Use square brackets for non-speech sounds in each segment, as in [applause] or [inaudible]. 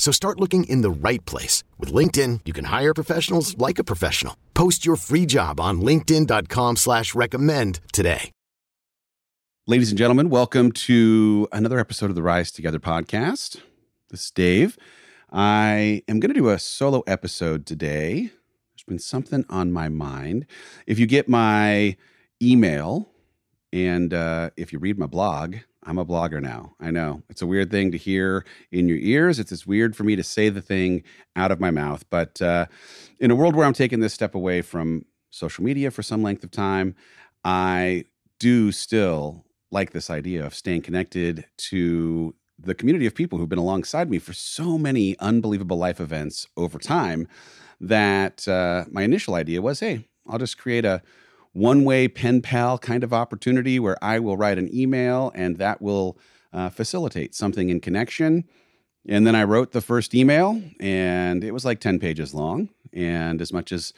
So start looking in the right place. With LinkedIn, you can hire professionals like a professional. Post your free job on linkedin.com slash recommend today. Ladies and gentlemen, welcome to another episode of the Rise Together podcast. This is Dave. I am going to do a solo episode today. There's been something on my mind. If you get my email and uh, if you read my blog, I'm a blogger now. I know it's a weird thing to hear in your ears. It's just weird for me to say the thing out of my mouth. But uh, in a world where I'm taking this step away from social media for some length of time, I do still like this idea of staying connected to the community of people who've been alongside me for so many unbelievable life events over time that uh, my initial idea was hey, I'll just create a one way pen pal kind of opportunity where I will write an email and that will uh, facilitate something in connection. And then I wrote the first email and it was like 10 pages long. And as much as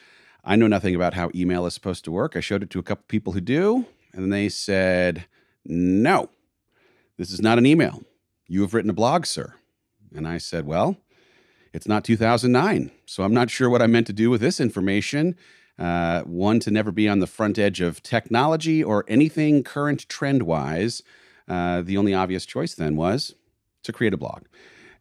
I know nothing about how email is supposed to work, I showed it to a couple people who do. And they said, no, this is not an email. You have written a blog, sir. And I said, well, it's not 2009. So I'm not sure what I meant to do with this information. Uh, one, to never be on the front edge of technology or anything current trend wise. Uh, the only obvious choice then was to create a blog.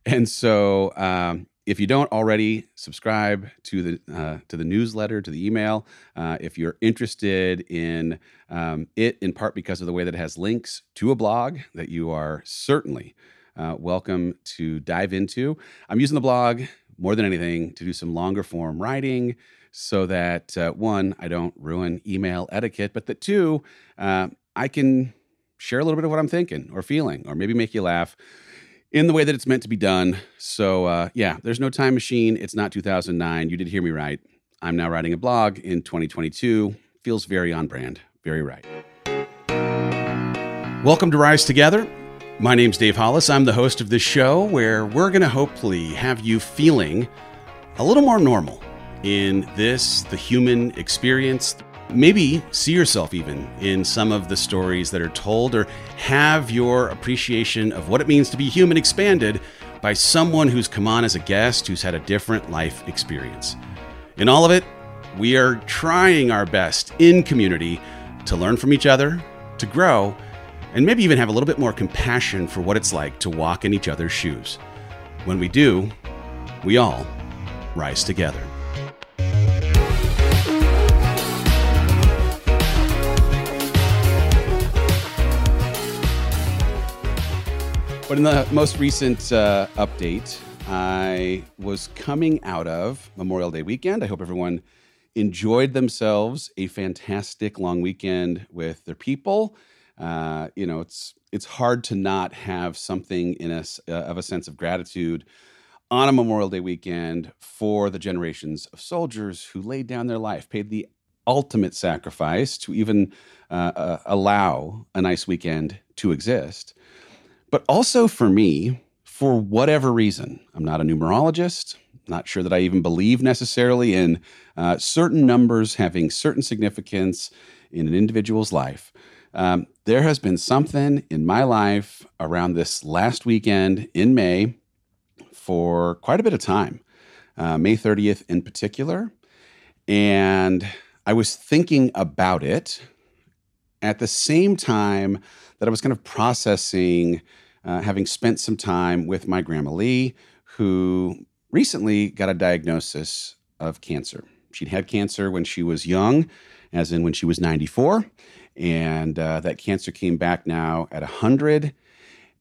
And so, um, if you don't already subscribe to the uh, to the newsletter, to the email, uh, if you're interested in um, it, in part because of the way that it has links to a blog that you are certainly uh, welcome to dive into. I'm using the blog more than anything to do some longer form writing so that uh, one, I don't ruin email etiquette, but that two, uh, I can share a little bit of what I'm thinking or feeling, or maybe make you laugh in the way that it's meant to be done. So, uh, yeah, there's no time machine. It's not 2009. You did hear me right. I'm now writing a blog in 2022. Feels very on brand, very right. Welcome to Rise Together. My name's Dave Hollis. I'm the host of this show where we're going to hopefully have you feeling a little more normal in this, the human experience. Maybe see yourself even in some of the stories that are told, or have your appreciation of what it means to be human expanded by someone who's come on as a guest who's had a different life experience. In all of it, we are trying our best in community to learn from each other, to grow, and maybe even have a little bit more compassion for what it's like to walk in each other's shoes. When we do, we all rise together. But in the most recent uh, update, I was coming out of Memorial Day weekend. I hope everyone enjoyed themselves a fantastic long weekend with their people. Uh, you know, it's it's hard to not have something in us uh, of a sense of gratitude on a Memorial Day weekend for the generations of soldiers who laid down their life, paid the ultimate sacrifice to even uh, uh allow a nice weekend to exist but also for me, for whatever reason, I'm not a numerologist, not sure that I even believe necessarily in uh, certain numbers having certain significance in an individual's life. Um, there has been something in my life around this last weekend in May for quite a bit of time, uh, May 30th in particular. And I was thinking about it at the same time that I was kind of processing uh, having spent some time with my grandma Lee, who recently got a diagnosis of cancer. She'd had cancer when she was young, as in when she was 94. and uh, that cancer came back now at 100.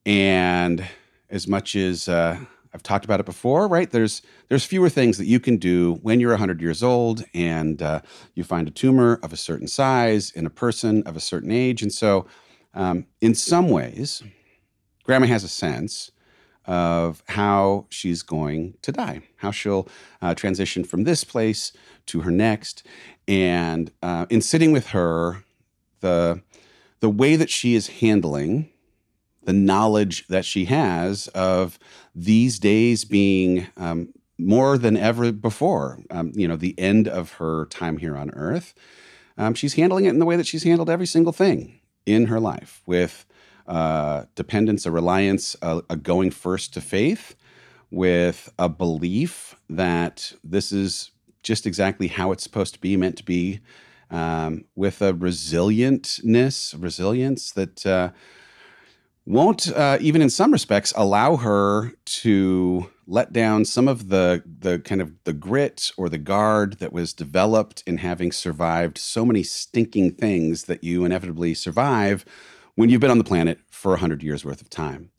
And as much as uh, I've talked about it before, right? There's there's fewer things that you can do when you're 100 years old and uh, you find a tumor of a certain size in a person of a certain age, and so um, in some ways, Grandma has a sense of how she's going to die, how she'll uh, transition from this place to her next, and uh, in sitting with her, the the way that she is handling the knowledge that she has of these days being um, more than ever before, um, you know, the end of her time here on earth. Um, she's handling it in the way that she's handled every single thing in her life with uh, dependence, a reliance, a, a going first to faith, with a belief that this is just exactly how it's supposed to be, meant to be, um, with a resilientness, resilience that uh, won't uh, even in some respects allow her to let down some of the the kind of the grit or the guard that was developed in having survived so many stinking things that you inevitably survive when you've been on the planet for 100 years worth of time.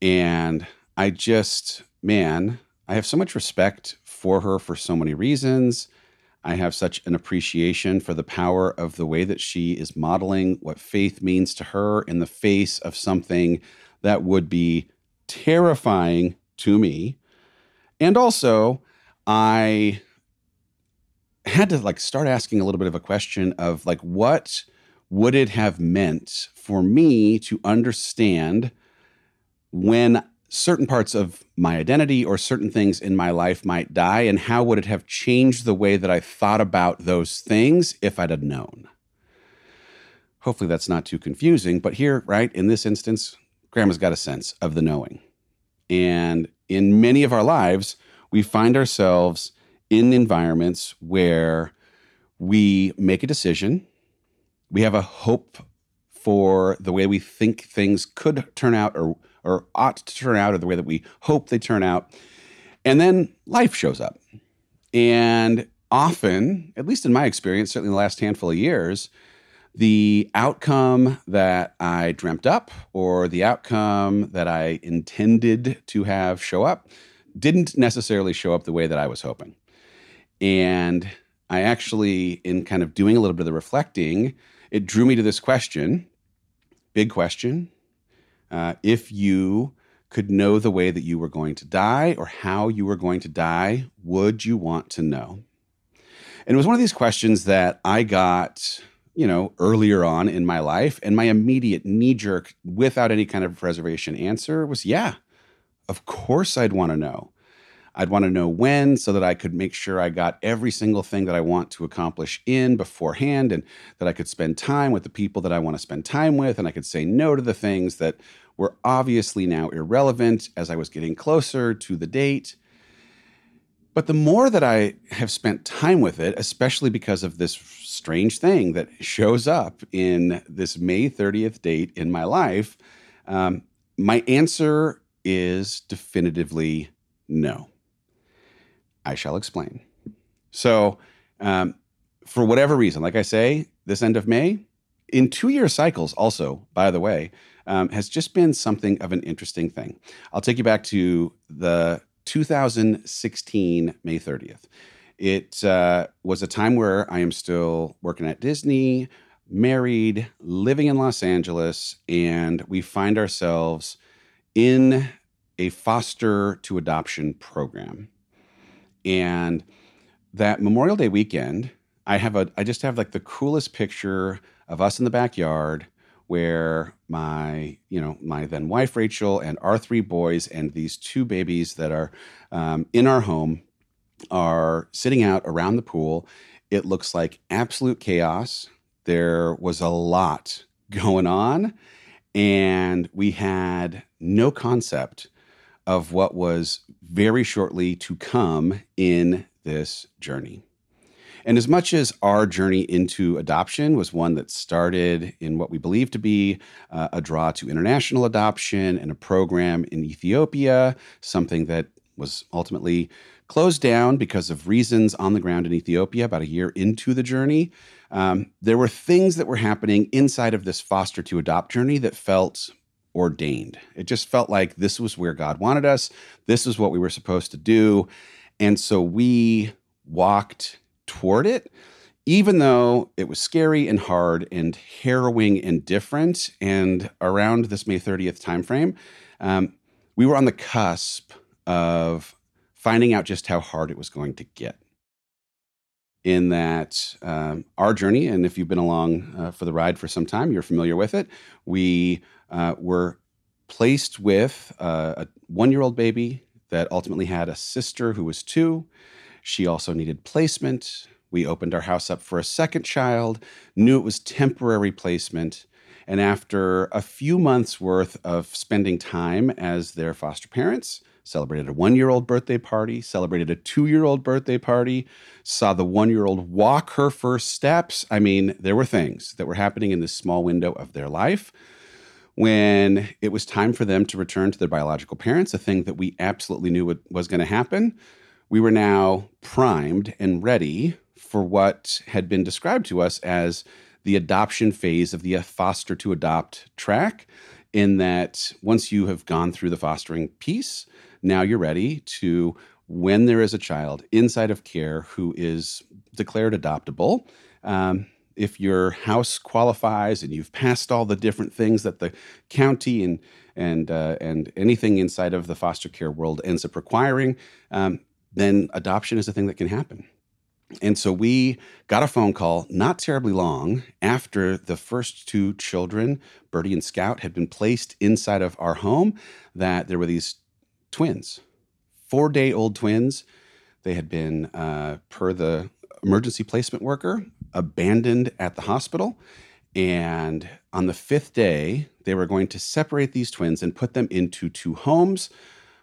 And i just man i have so much respect for her for so many reasons I have such an appreciation for the power of the way that she is modeling what faith means to her in the face of something that would be terrifying to me. And also, I had to like start asking a little bit of a question of like what would it have meant for me to understand when certain parts of my identity or certain things in my life might die and how would it have changed the way that I thought about those things if I'd have known. Hopefully that's not too confusing, but here, right, in this instance, grandma's got a sense of the knowing. And in many of our lives, we find ourselves in environments where we make a decision, we have a hope for the way we think things could turn out or or ought to turn out or the way that we hope they turn out. And then life shows up. And often, at least in my experience, certainly in the last handful of years, the outcome that I dreamt up or the outcome that I intended to have show up didn't necessarily show up the way that I was hoping. And I actually, in kind of doing a little bit of the reflecting, it drew me to this question big question uh, if you could know the way that you were going to die or how you were going to die, would you want to know? And it was one of these questions that I got, you know, earlier on in my life. And my immediate knee jerk, without any kind of reservation answer was, yeah, of course I'd want to know. I'd want to know when so that I could make sure I got every single thing that I want to accomplish in beforehand and that I could spend time with the people that I want to spend time with and I could say no to the things that were obviously now irrelevant as I was getting closer to the date. But the more that I have spent time with it, especially because of this strange thing that shows up in this May 30th date in my life, um, my answer is definitively no. I shall explain. So, um, for whatever reason, like I say, this end of May, in two year cycles, also, by the way, um, has just been something of an interesting thing. I'll take you back to the 2016 May 30th. It uh, was a time where I am still working at Disney, married, living in Los Angeles, and we find ourselves in a foster to adoption program. And that Memorial Day weekend, I have a I just have like the coolest picture of us in the backyard where my you know my then wife Rachel and our three boys and these two babies that are um, in our home are sitting out around the pool. It looks like absolute chaos. There was a lot going on, and we had no concept of what was very shortly to come in this journey. And as much as our journey into adoption was one that started in what we believe to be uh, a draw to international adoption and a program in Ethiopia, something that was ultimately closed down because of reasons on the ground in Ethiopia about a year into the journey. Um, there were things that were happening inside of this foster to adopt journey that felt ordained. It just felt like this was where God wanted us, this was what we were supposed to do. And so we walked toward it even though it was scary and hard and harrowing and different, and around this May 30th timeframe, um, we were on the cusp of finding out just how hard it was going to get. In that, um, our journey, and if you've been along uh, for the ride for some time, you're familiar with it. We uh, were placed with uh, a one year old baby that ultimately had a sister who was two. She also needed placement. We opened our house up for a second child, knew it was temporary placement. And after a few months worth of spending time as their foster parents, celebrated a one year old birthday party, celebrated a two year old birthday party, saw the one year old walk her first steps. I mean, there were things that were happening in this small window of their life. When it was time for them to return to their biological parents, a thing that we absolutely knew was going to happen, we were now primed and ready for what had been described to us as the adoption phase of the uh, foster to adopt track, in that once you have gone through the fostering piece, now you're ready to, when there is a child inside of care who is declared adoptable, um, if your house qualifies and you've passed all the different things that the county and and uh, and anything inside of the foster care world ends up requiring, um, then adoption is a thing that can happen. And so we got a phone call not terribly long after the first two children, Birdie and Scout, had been placed inside of our home that there were these twins, four day old twins. They had been, uh, per the emergency placement worker, abandoned at the hospital. And on the fifth day, they were going to separate these twins and put them into two homes.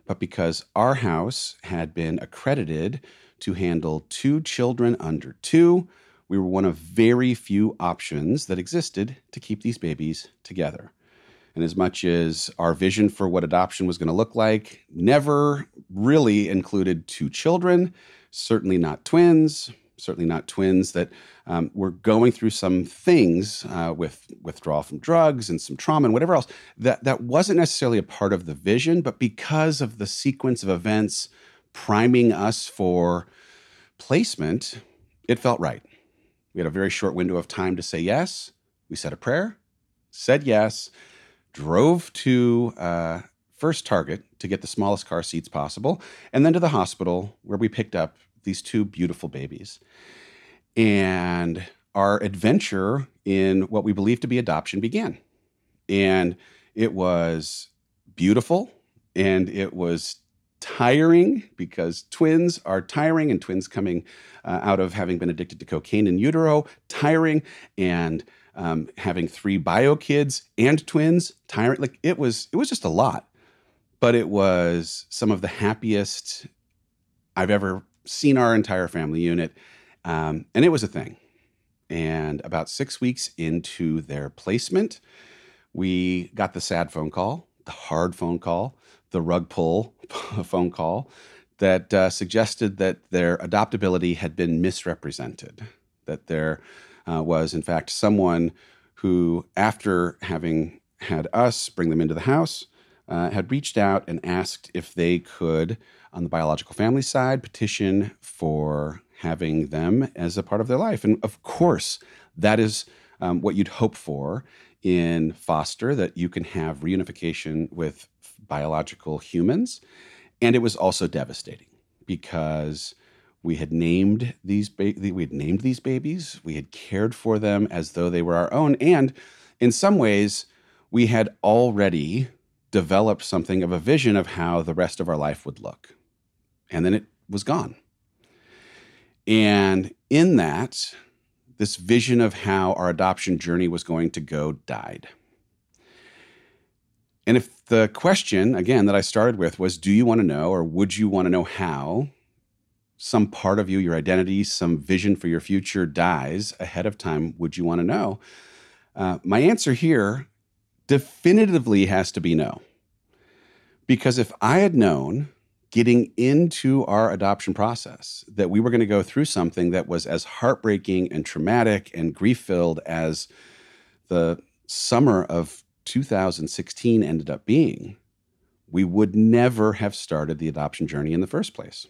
But because our house had been accredited to handle two children under two. We were one of very few options that existed to keep these babies together. And as much as our vision for what adoption was going to look like never really included two children, certainly not twins, certainly not twins that um, were going through some things uh, with withdrawal from drugs and some trauma and whatever else that that wasn't necessarily a part of the vision but because of the sequence of events priming us for placement, it felt right. We had a very short window of time to say yes. We said a prayer, said yes, drove to uh, first Target to get the smallest car seats possible, and then to the hospital where we picked up these two beautiful babies. And our adventure in what we believe to be adoption began. And it was beautiful and it was tiring because twins are tiring and twins coming uh, out of having been addicted to cocaine in utero, tiring and um, having three bio kids and twins, tiring. Like it was, it was just a lot, but it was some of the happiest I've ever seen our entire family unit. Um, and it was a thing. And about six weeks into their placement, we got the sad phone call, the hard phone call the rug pull [laughs] phone call that uh, suggested that their adoptability had been misrepresented, that there uh, was, in fact, someone who, after having had us bring them into the house, uh, had reached out and asked if they could, on the biological family side, petition for having them as a part of their life. And of course, that is um, what you'd hope for in foster, that you can have reunification with biological humans. And it was also devastating because we had named these ba- we had named these babies, we had cared for them as though they were our own, and in some ways, we had already developed something of a vision of how the rest of our life would look. And then it was gone. And in that, this vision of how our adoption journey was going to go died. And if the question, again, that I started with was, do you want to know or would you want to know how some part of you, your identity, some vision for your future dies ahead of time, would you want to know? Uh, my answer here definitively has to be no. Because if I had known getting into our adoption process that we were going to go through something that was as heartbreaking and traumatic and grief filled as the summer of 2016 ended up being, we would never have started the adoption journey in the first place.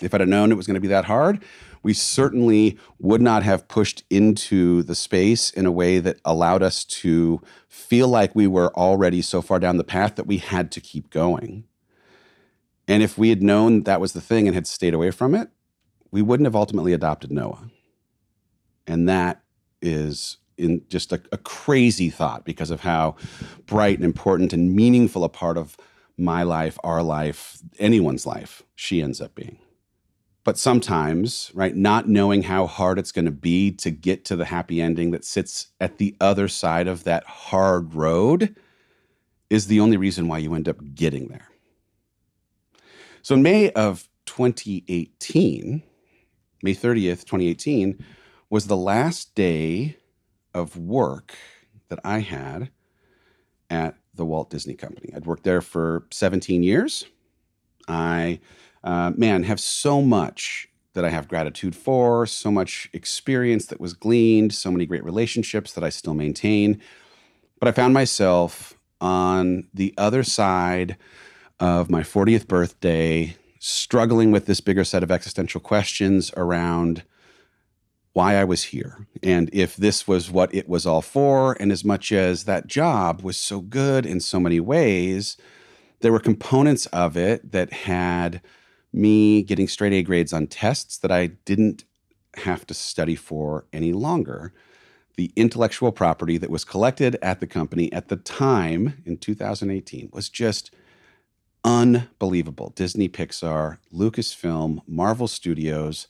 If I'd have known it was going to be that hard, we certainly would not have pushed into the space in a way that allowed us to feel like we were already so far down the path that we had to keep going. And if we had known that was the thing and had stayed away from it, we wouldn't have ultimately adopted Noah. And that is in just a, a, crazy thought because of how bright and important and meaningful a part of my life, our life, anyone's life she ends up being. But sometimes, right, not knowing how hard it's going to be to get to the happy ending that sits at the other side of that hard road is the only reason why you end up getting there. So in May of 2018, May 30th, 2018, was the last day of work that I had at the Walt Disney Company. I'd worked there for 17 years. I uh, man, have so much that I have gratitude for, so much experience that was gleaned, so many great relationships that I still maintain. But I found myself on the other side of my 40th birthday, struggling with this bigger set of existential questions around why I was here and if this was what it was all for. And as much as that job was so good in so many ways, there were components of it that had me getting straight A grades on tests that I didn't have to study for any longer. The intellectual property that was collected at the company at the time in 2018 was just unbelievable. Disney, Pixar, Lucasfilm, Marvel Studios.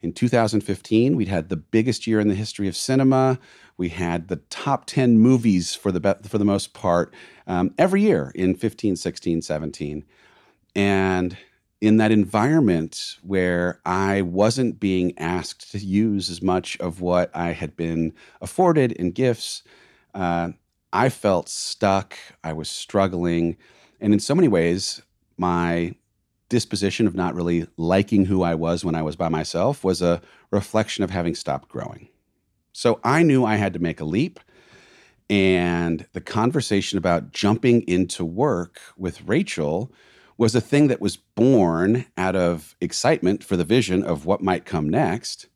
In 2015, we'd had the biggest year in the history of cinema. We had the top 10 movies for the, for the most part um, every year in 15, 16, 17. And in that environment where I wasn't being asked to use as much of what I had been afforded in gifts, uh, I felt stuck. I was struggling. And in so many ways, my disposition of not really liking who I was when I was by myself was a reflection of having stopped growing. So I knew I had to make a leap. And the conversation about jumping into work with Rachel was a thing that was born out of excitement for the vision of what might come next,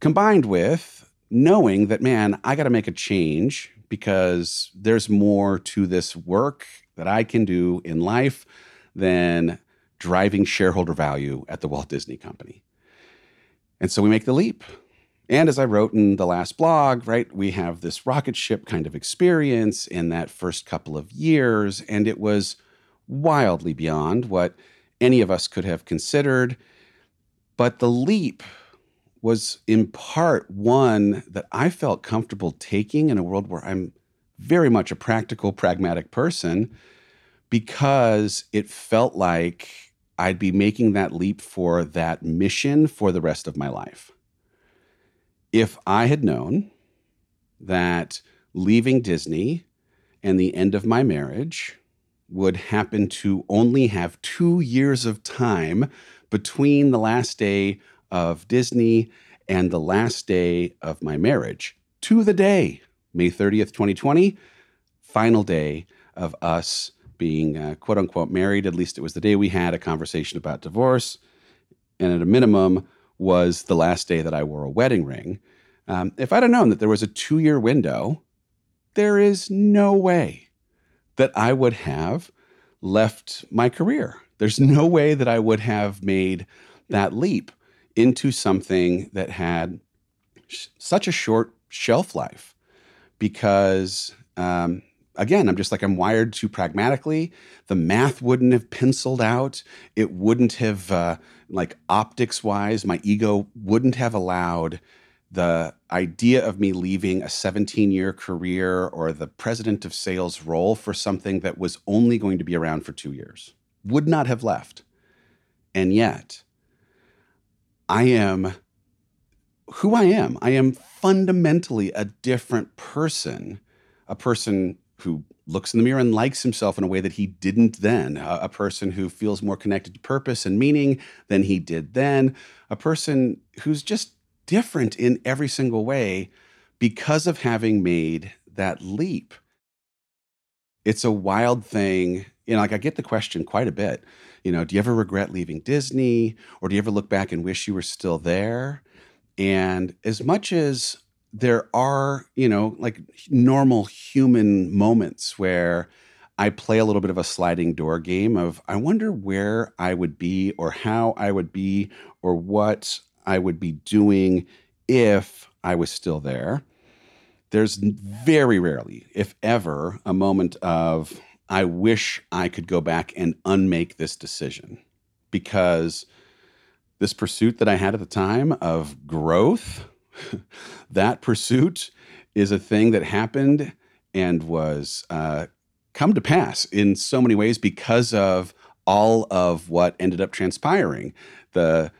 combined with knowing that, man, I got to make a change because there's more to this work that I can do in life than driving shareholder value at the Walt Disney Company. And so we make the leap. And as I wrote in the last blog, right, we have this rocket ship kind of experience in that first couple of years. And it was wildly beyond what any of us could have considered. But the leap was in part one that I felt comfortable taking in a world where I'm very much a practical, pragmatic person because it felt like I'd be making that leap for that mission for the rest of my life. If I had known that leaving Disney and the end of my marriage would happen to only have two years of time between the last day of Disney and the last day of my marriage to the day, May 30th, 2020, final day of us being uh, quote unquote married. At least it was the day we had a conversation about divorce. And at a minimum, was the last day that I wore a wedding ring. Um, if I'd have known that there was a two year window, there is no way that I would have left my career. There's no way that I would have made that leap into something that had sh- such a short shelf life because um, again i'm just like i'm wired too pragmatically the math wouldn't have penciled out it wouldn't have uh, like optics wise my ego wouldn't have allowed the idea of me leaving a 17 year career or the president of sales role for something that was only going to be around for two years would not have left. And yet, I am who I am. I am fundamentally a different person, a person who looks in the mirror and likes himself in a way that he didn't then, a, a, person who feels more connected to purpose and meaning than he did then, a person who's just different in every single way because of having made that leap. It's a wild thing. You know, like I get the question quite a bit. You know, do you ever regret leaving Disney or do you ever look back and wish you were still there? And as much as there are, you know, like normal human moments where I play a little bit of a sliding door game of I wonder where I would be or how I would be or what I would be doing if I was still there. There's very rarely, if ever, a moment of I wish I could go back and unmake this decision because this pursuit that I had at the time of growth, [laughs] that pursuit is a thing that happened and was uh, come to pass in so many ways because of all of what ended up transpiring. The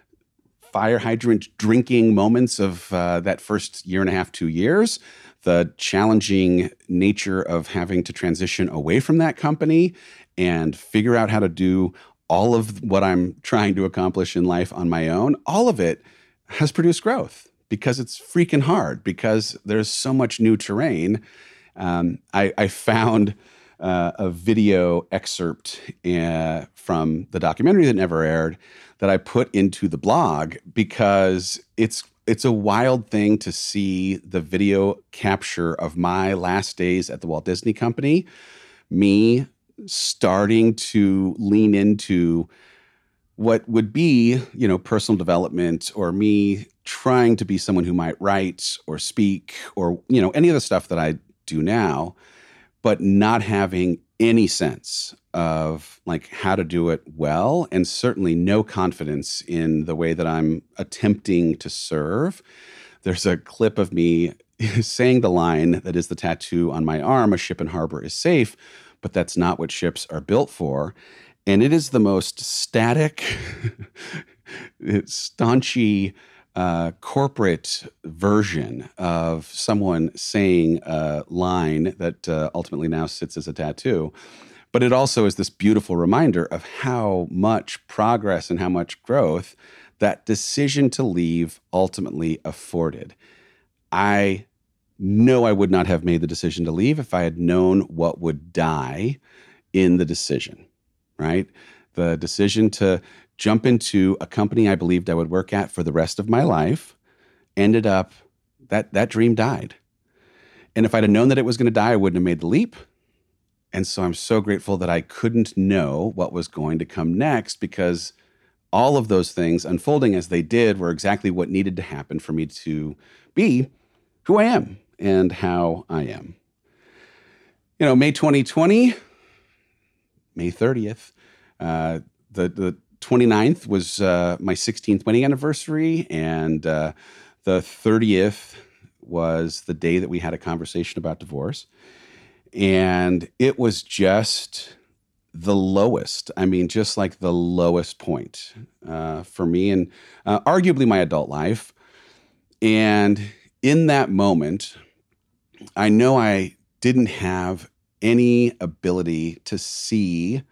fire hydrant drinking moments of uh, that first year and a half, two years, the challenging nature of having to transition away from that company and figure out how to do all of what I'm trying to accomplish in life on my own, all of it has produced growth because it's freaking hard, because there's so much new terrain. Um, I, I, found uh, a video excerpt uh, from the documentary that never aired that I put into the blog because it's it's a wild thing to see the video capture of my last days at the Walt Disney Company, me starting to lean into what would be, you know, personal development or me trying to be someone who might write or speak or, you know, any of the stuff that I do now, but not having any sense of like how to do it well and certainly no confidence in the way that I'm attempting to serve. There's a clip of me [laughs] saying the line that is the tattoo on my arm a ship in harbor is safe, but that's not what ships are built for. And it is the most static, [laughs] staunchy, uh, corporate version of someone saying a line that uh, ultimately now sits as a tattoo. But it also is this beautiful reminder of how much progress and how much growth that decision to leave ultimately afforded. I know I would not have made the decision to leave if I had known what would die in the decision, right? The decision to jump into a company I believed I would work at for the rest of my life ended up that that dream died. And if I'd have known that it was going to die, I wouldn't have made the leap. And so I'm so grateful that I couldn't know what was going to come next because all of those things unfolding as they did were exactly what needed to happen for me to be who I am and how I am. You know, May 2020, May 30th, uh, the, the 29th was uh, my 16th wedding anniversary, and uh, the 30th was the day that we had a conversation about divorce. And it was just the lowest. I mean, just like the lowest point uh, for me and uh, arguably my adult life. And in that moment, I know I didn't have any ability to see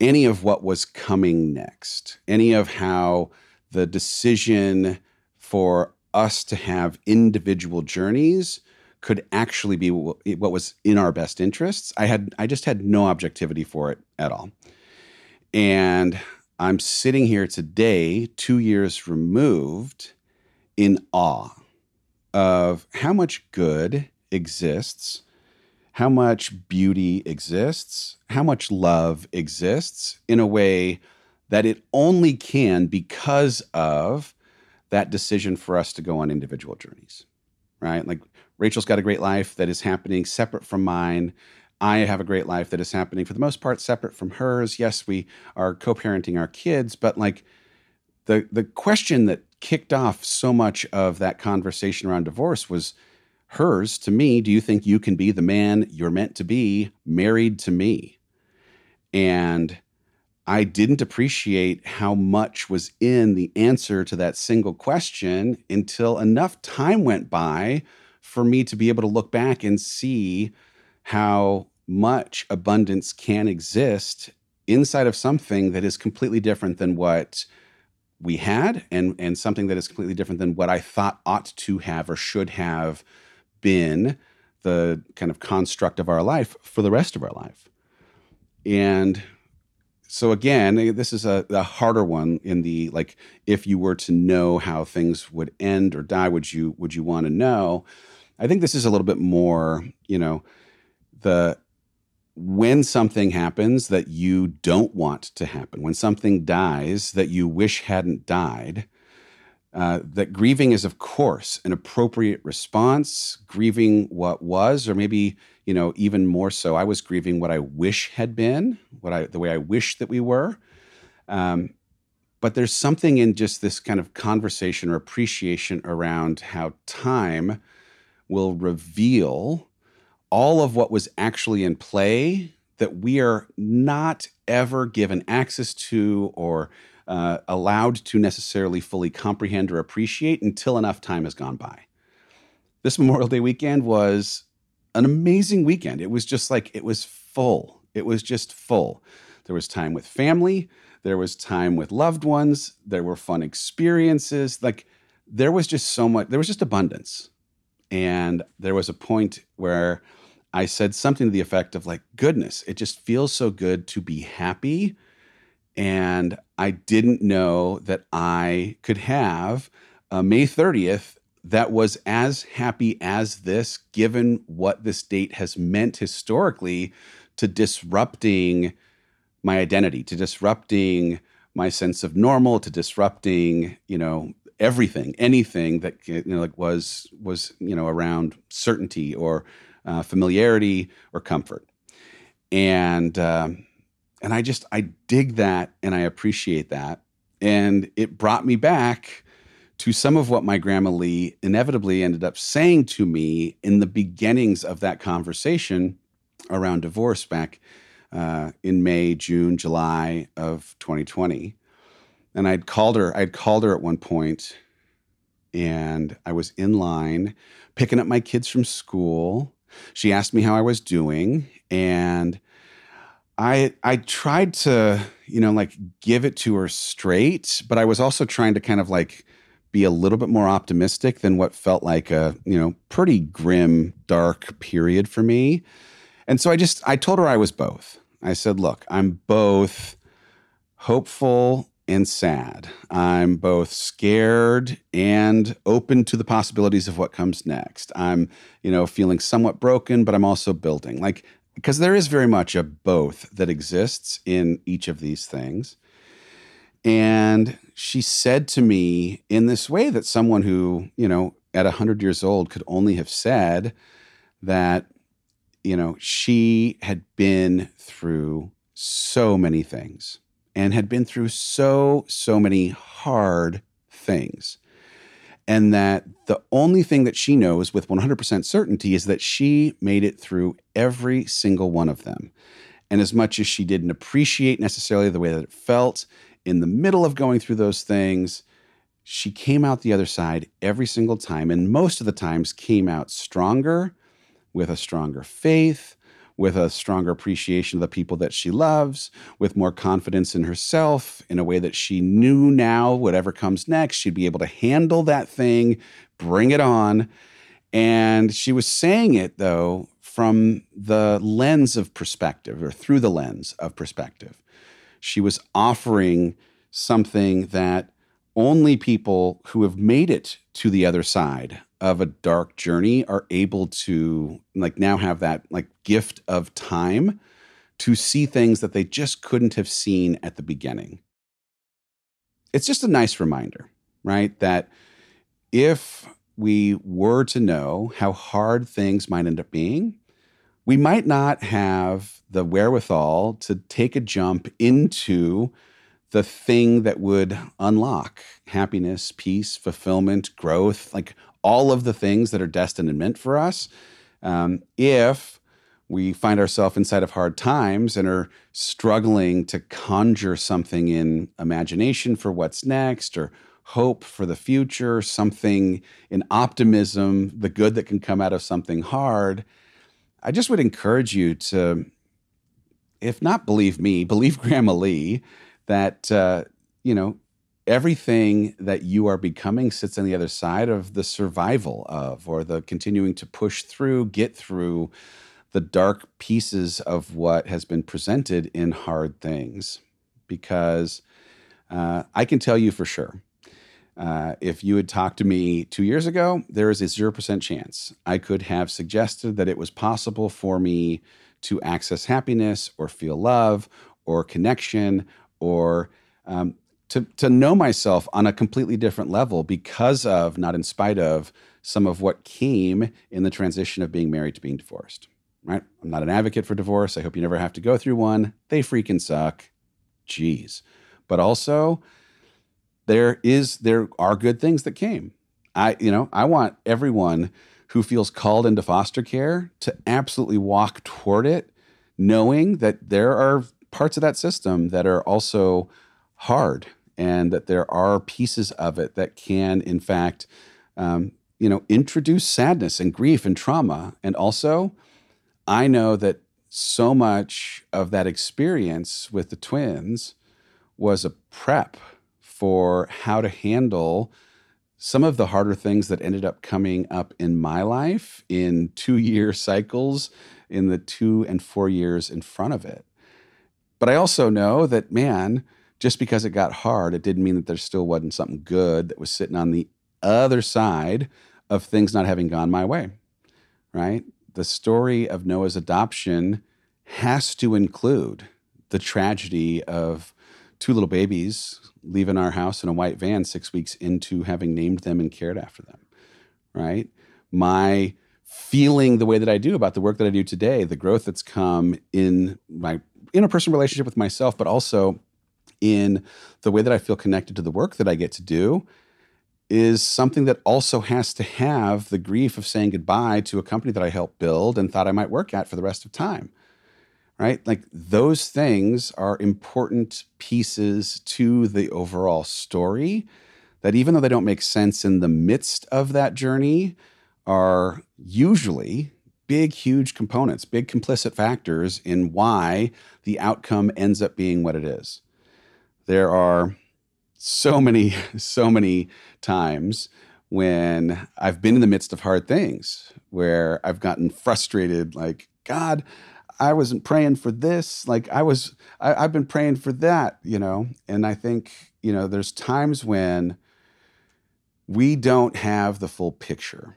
any of what was coming next, any of how the decision for us to have individual journeys could actually be what was in our best interests. I had I just had no objectivity for it at all. And I'm sitting here today, 2 years removed, in awe of how much good exists, how much beauty exists, how much love exists in a way that it only can because of that decision for us to go on individual journeys, right? Like Rachel's got a great life that is happening separate from mine. I have a great life that is happening for the most part separate from hers. Yes, we are co-parenting our kids, but like the the question that kicked off so much of that conversation around divorce was hers to me do you think you can be the man you're meant to be married to me? And i didn't appreciate how much was in the answer to that single question until enough time went by for me to be able to look back and see how much abundance can exist inside of something that is completely different than what we had and and something that is completely different than what I thought ought to have or should have been the kind of construct of our life for the rest of our life. And so again, this is a, a harder one in the like if you were to know how things would end or die, would you would you want to know? I think this is a little bit more, you know, the when something happens that you don't want to happen, when something dies that you wish hadn't died, uh, that grieving is, of course, an appropriate response, grieving what was, or maybe, you know, even more so, I was grieving what I wish had been, what I, the way I wish that we were. Um, but there's something in just this kind of conversation or appreciation around how time will reveal all of what was actually in play that we are not ever given access to or uh, allowed to necessarily fully comprehend or appreciate until enough time has gone by. This Memorial Day weekend was an amazing weekend. It was just like, it was full. It was just full. There was time with family, there was time with loved ones, there were fun experiences. Like, there was just so much, there was just abundance. And there was a point where I said something to the effect of, like, goodness, it just feels so good to be happy. And I didn't know that I could have a May 30th that was as happy as this, given what this date has meant historically to disrupting my identity, to disrupting my sense of normal, to disrupting, you know, everything, anything that you know like was was you know around certainty or uh, familiarity or comfort, and um, and I just I dig that and I appreciate that, and it brought me back to some of what my grandma Lee inevitably ended up saying to me in the beginnings of that conversation around divorce back uh, in May, June, July of 2020 and I'd called her. I'd called her at one point, and I was in line picking up my kids from school. She asked me how I was doing, and I I tried to you know like give it to her straight, but I was also trying to kind of like be a little bit more optimistic than what felt like a you know pretty grim dark period for me. And so I just I told her I was both. I said, "Look, I'm both hopeful and sad. I'm both scared and open to the possibilities of what comes next. I'm, you know, feeling somewhat broken, but I'm also building. Like, because there is very much a both that exists in each of these things. And she said to me in this way that someone who, you know, at 100 years old could only have said that, you know, she had been through so many things and had been through so, so many hard things. And that the only thing that she knows with 100% certainty is that she made it through every single one of them. And as much as she didn't appreciate necessarily the way that it felt in the middle of going through those things, she came out the other side every single time. And most of the times came out stronger, with a stronger faith, with a stronger appreciation of the people that she loves, with more confidence in herself, in a way that she knew now, whatever comes next, she'd be able to handle that thing, bring it on. And she was saying it, though, from the lens of perspective or through the lens of perspective. She was offering something that only people who have made it to the other side of a dark journey are able to like now have that like gift of time to see things that they just couldn't have seen at the beginning. It's just a nice reminder, right? That if we were to know how hard things might end up being, we might not have the wherewithal to take a jump into the thing that would unlock happiness, peace, fulfillment, growth, like all of the things that are destined and meant for us. Um, if we find ourselves inside of hard times and are struggling to conjure something in imagination for what's next or hope for the future, something in optimism, the good that can come out of something hard, I just would encourage you to, if not believe me, [laughs] believe Grandma Lee that, uh, you know, everything that you are becoming sits on the other side of the survival of or the continuing to push through, get through the dark pieces of what has been presented in hard things. Because uh, I can tell you for sure. Uh, if you had talked to me two years ago, there is a 0% chance I could have suggested that it was possible for me to access happiness or feel love or connection or um, to, to know myself on a completely different level because of, not in spite of, some of what came in the transition of being married to being divorced. Right? I'm not an advocate for divorce. I hope you never have to go through one. They freaking suck. Jeez. But also, there is there are good things that came. I you know I want everyone who feels called into foster care to absolutely walk toward it, knowing that there are parts of that system that are also hard and that there are pieces of it that can, in fact, um, you know, introduce sadness and grief and trauma. And also, I know that so much of that experience with the twins was a prep for how to handle some of the harder things that ended up coming up in my life in two year cycles in the two and four years in front of it. But I also know that, man, just because it got hard, it didn't mean that there still wasn't something good that was sitting on the other side of things not having gone my way, right? The story of Noah's adoption has to include the tragedy of two little babies leaving our house in a white van six weeks into having named them and cared after them, right? My feeling the way that I do about the work that I do today, the growth that's come in my interpersonal relationship with myself, but also in the way that I feel connected to the work that I get to do is something that also has to have the grief of saying goodbye to a company that I helped build and thought I might work at for the rest of time. Right? Like those things are important pieces to the overall story that even though they don't make sense in the midst of that journey are usually big huge components, big complicit factors in why the outcome ends up being what it is there are so many, [laughs] so many times when I've been in the midst of hard things where I've gotten frustrated, like, God, I wasn't praying for this. Like, I was, I, have been praying for that, you know? And I think, you know, there's times when we don't have the full picture,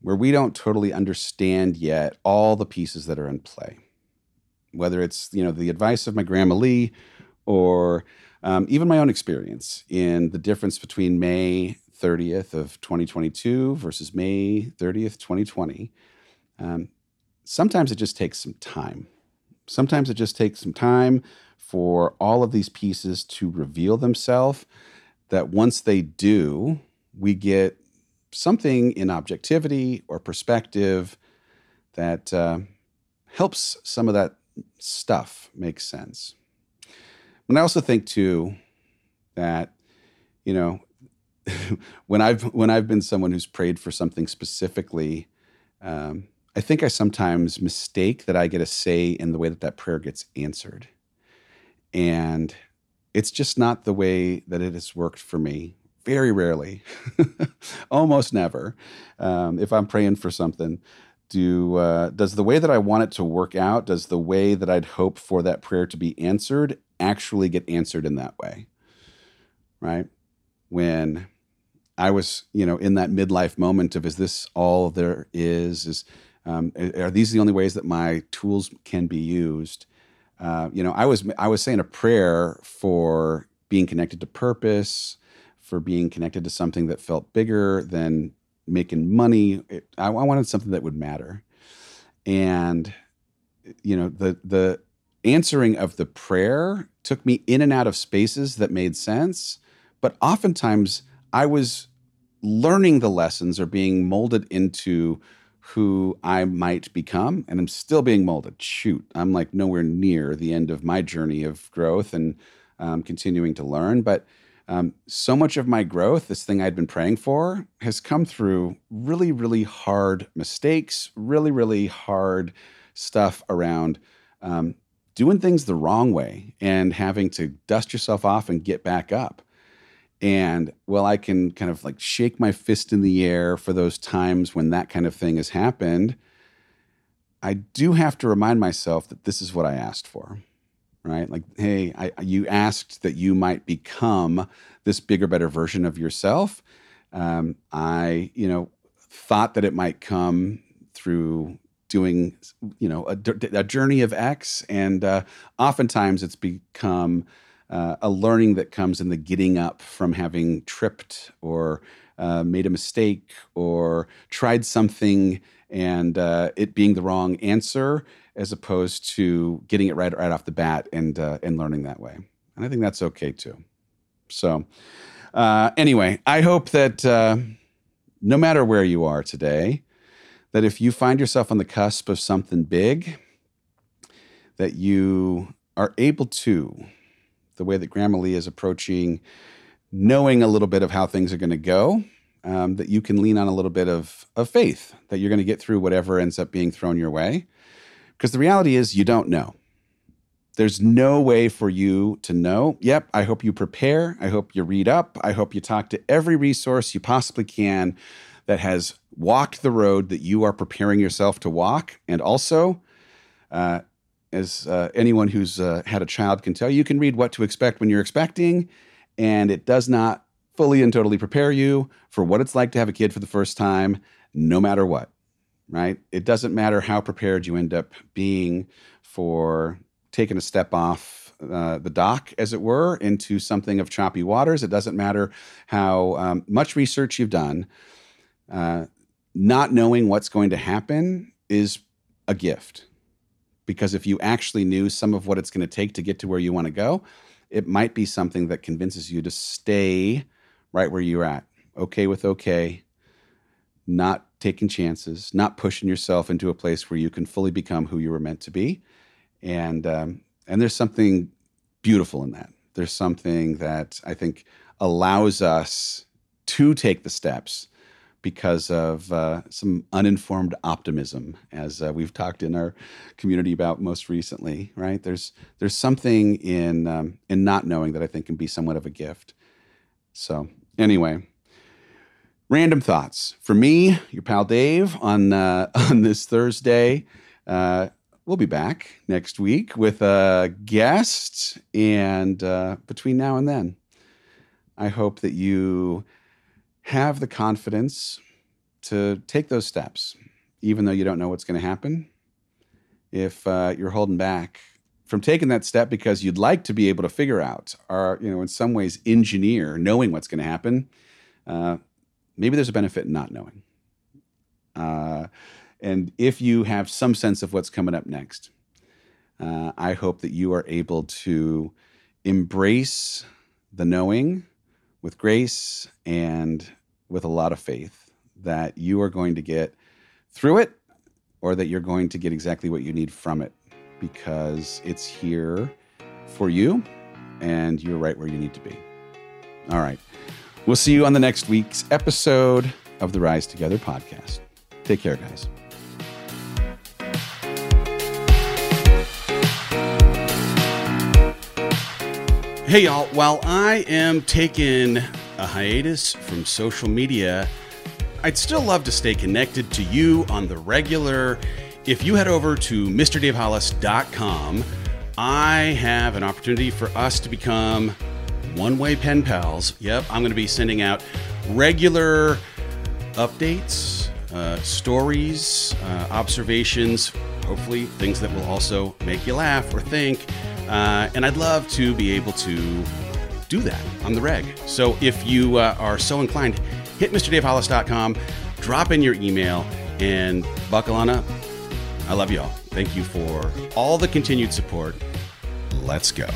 where we don't totally understand yet all the pieces that are in play. Whether it's, you know, the advice of my grandma Lee or um, even my own experience in the difference between May 30th of 2022 versus May 30th, 2020. Um, sometimes it just takes some time. Sometimes it just takes some time for all of these pieces to reveal themselves. That once they do, we get something in objectivity or perspective that uh, helps some of that stuff make sense. And I also think too that, you know, [laughs] when I've when I've been someone who's prayed for something specifically, um, I think I sometimes mistake that I get a say in the way that that prayer gets answered, and it's just not the way that it has worked for me. Very rarely, [laughs] almost never. Um, if I'm praying for something, do uh, does the way that I want it to work out? Does the way that I'd hope for that prayer to be answered actually get answered in that way? Right? When I was, you know, in that midlife moment of is this all there is? Is um, are these the only ways that my tools can be used? Uh, you know, I was I was saying a prayer for being connected to purpose, for being connected to something that felt bigger than making money. It, I, I wanted something that would matter, and you know the the answering of the prayer took me in and out of spaces that made sense, but oftentimes I was learning the lessons or being molded into who I might become, and I'm still being molded. Shoot, I'm like nowhere near the end of my journey of growth and um, continuing to learn, but um, so much of my growth, this thing I'd been praying for, has come through really, really hard mistakes, really, really hard stuff around um, doing things the wrong way and having to dust yourself off and get back up. And well, I can kind of like shake my fist in the air for those times when that kind of thing has happened. I do have to remind myself that this is what I asked for, right? Like, hey, I, you asked that you might become this bigger, better version of yourself. Um, I, you know, thought that it might come through doing, you know, a, a journey of X, and uh, oftentimes it's become uh, a learning that comes in the getting up from having tripped or uh, made a mistake or tried something and uh, it being the wrong answer as opposed to getting it right right off the bat and uh, and learning that way. And I think that's okay too. So uh, anyway, I hope that uh, no matter where you are today, that if you find yourself on the cusp of something big, that you are able to the way that grandma Lee is approaching knowing a little bit of how things are going to go, um, that you can lean on a little bit of, of faith that you're going to get through whatever ends up being thrown your way. Because the reality is, you don't know. There's no way for you to know. Yep, I hope you prepare. I hope you read up. I hope you talk to every resource you possibly can that has walked the road that you are preparing yourself to walk. And also, uh, as uh, anyone who's uh, had a child can tell you, you can read what to expect when you're expecting, and it does not fully and totally prepare you for what it's like to have a kid for the first time, no matter what, right? It doesn't matter how prepared you end up being for taking a step off uh, the dock, as it were, into something of choppy waters. It doesn't matter how um, much research you've done. Uh, not knowing what's going to happen is a gift because if you actually knew some of what it's going to take to get to where you want to go, it might be something that convinces you to stay right where you're at. Okay with okay, not taking chances, not pushing yourself into a place where you can fully become who you were meant to be. And um, and there's something beautiful in that. There's something that I think allows us to take the steps because of uh, some uninformed optimism, as uh, we've talked in our community about most recently. Right? There's there's something in um, in not knowing that I think can be somewhat of a gift. So anyway, random thoughts for me, your pal Dave on uh, [laughs] on this Thursday. Uh, we'll be back next week with a guest, and uh, between now and then, I hope that you have the confidence to take those steps, even though you don't know what's going to happen. If uh, you're holding back from taking that step because you'd like to be able to figure out, or you know, in some ways, engineer knowing what's going to happen, uh, maybe there's a benefit in not knowing. Uh, and if you have some sense of what's coming up next, uh, I hope that you are able to embrace the knowing with grace and with a lot of faith that you are going to get through it or that you're going to get exactly what you need from it because it's here for you and you're right where you need to be. All right. We'll see you on the next week's episode of the Rise Together podcast. Take care, guys. Hey, y'all. While I am taking a hiatus from social media, I'd still love to stay connected to you on the regular. If you head over to MrDaveHollis.com, I have an opportunity for us to become one way pen pals. Yep, I'm going to be sending out regular updates, uh, stories, uh, observations, hopefully things that will also make you laugh or think. Uh, and I'd love to be able to do that on the reg. So if you uh, are so inclined, hit MrDaveHollis.com, drop in your email, and buckle on up. I love you all. Thank you for all the continued support. Let's go.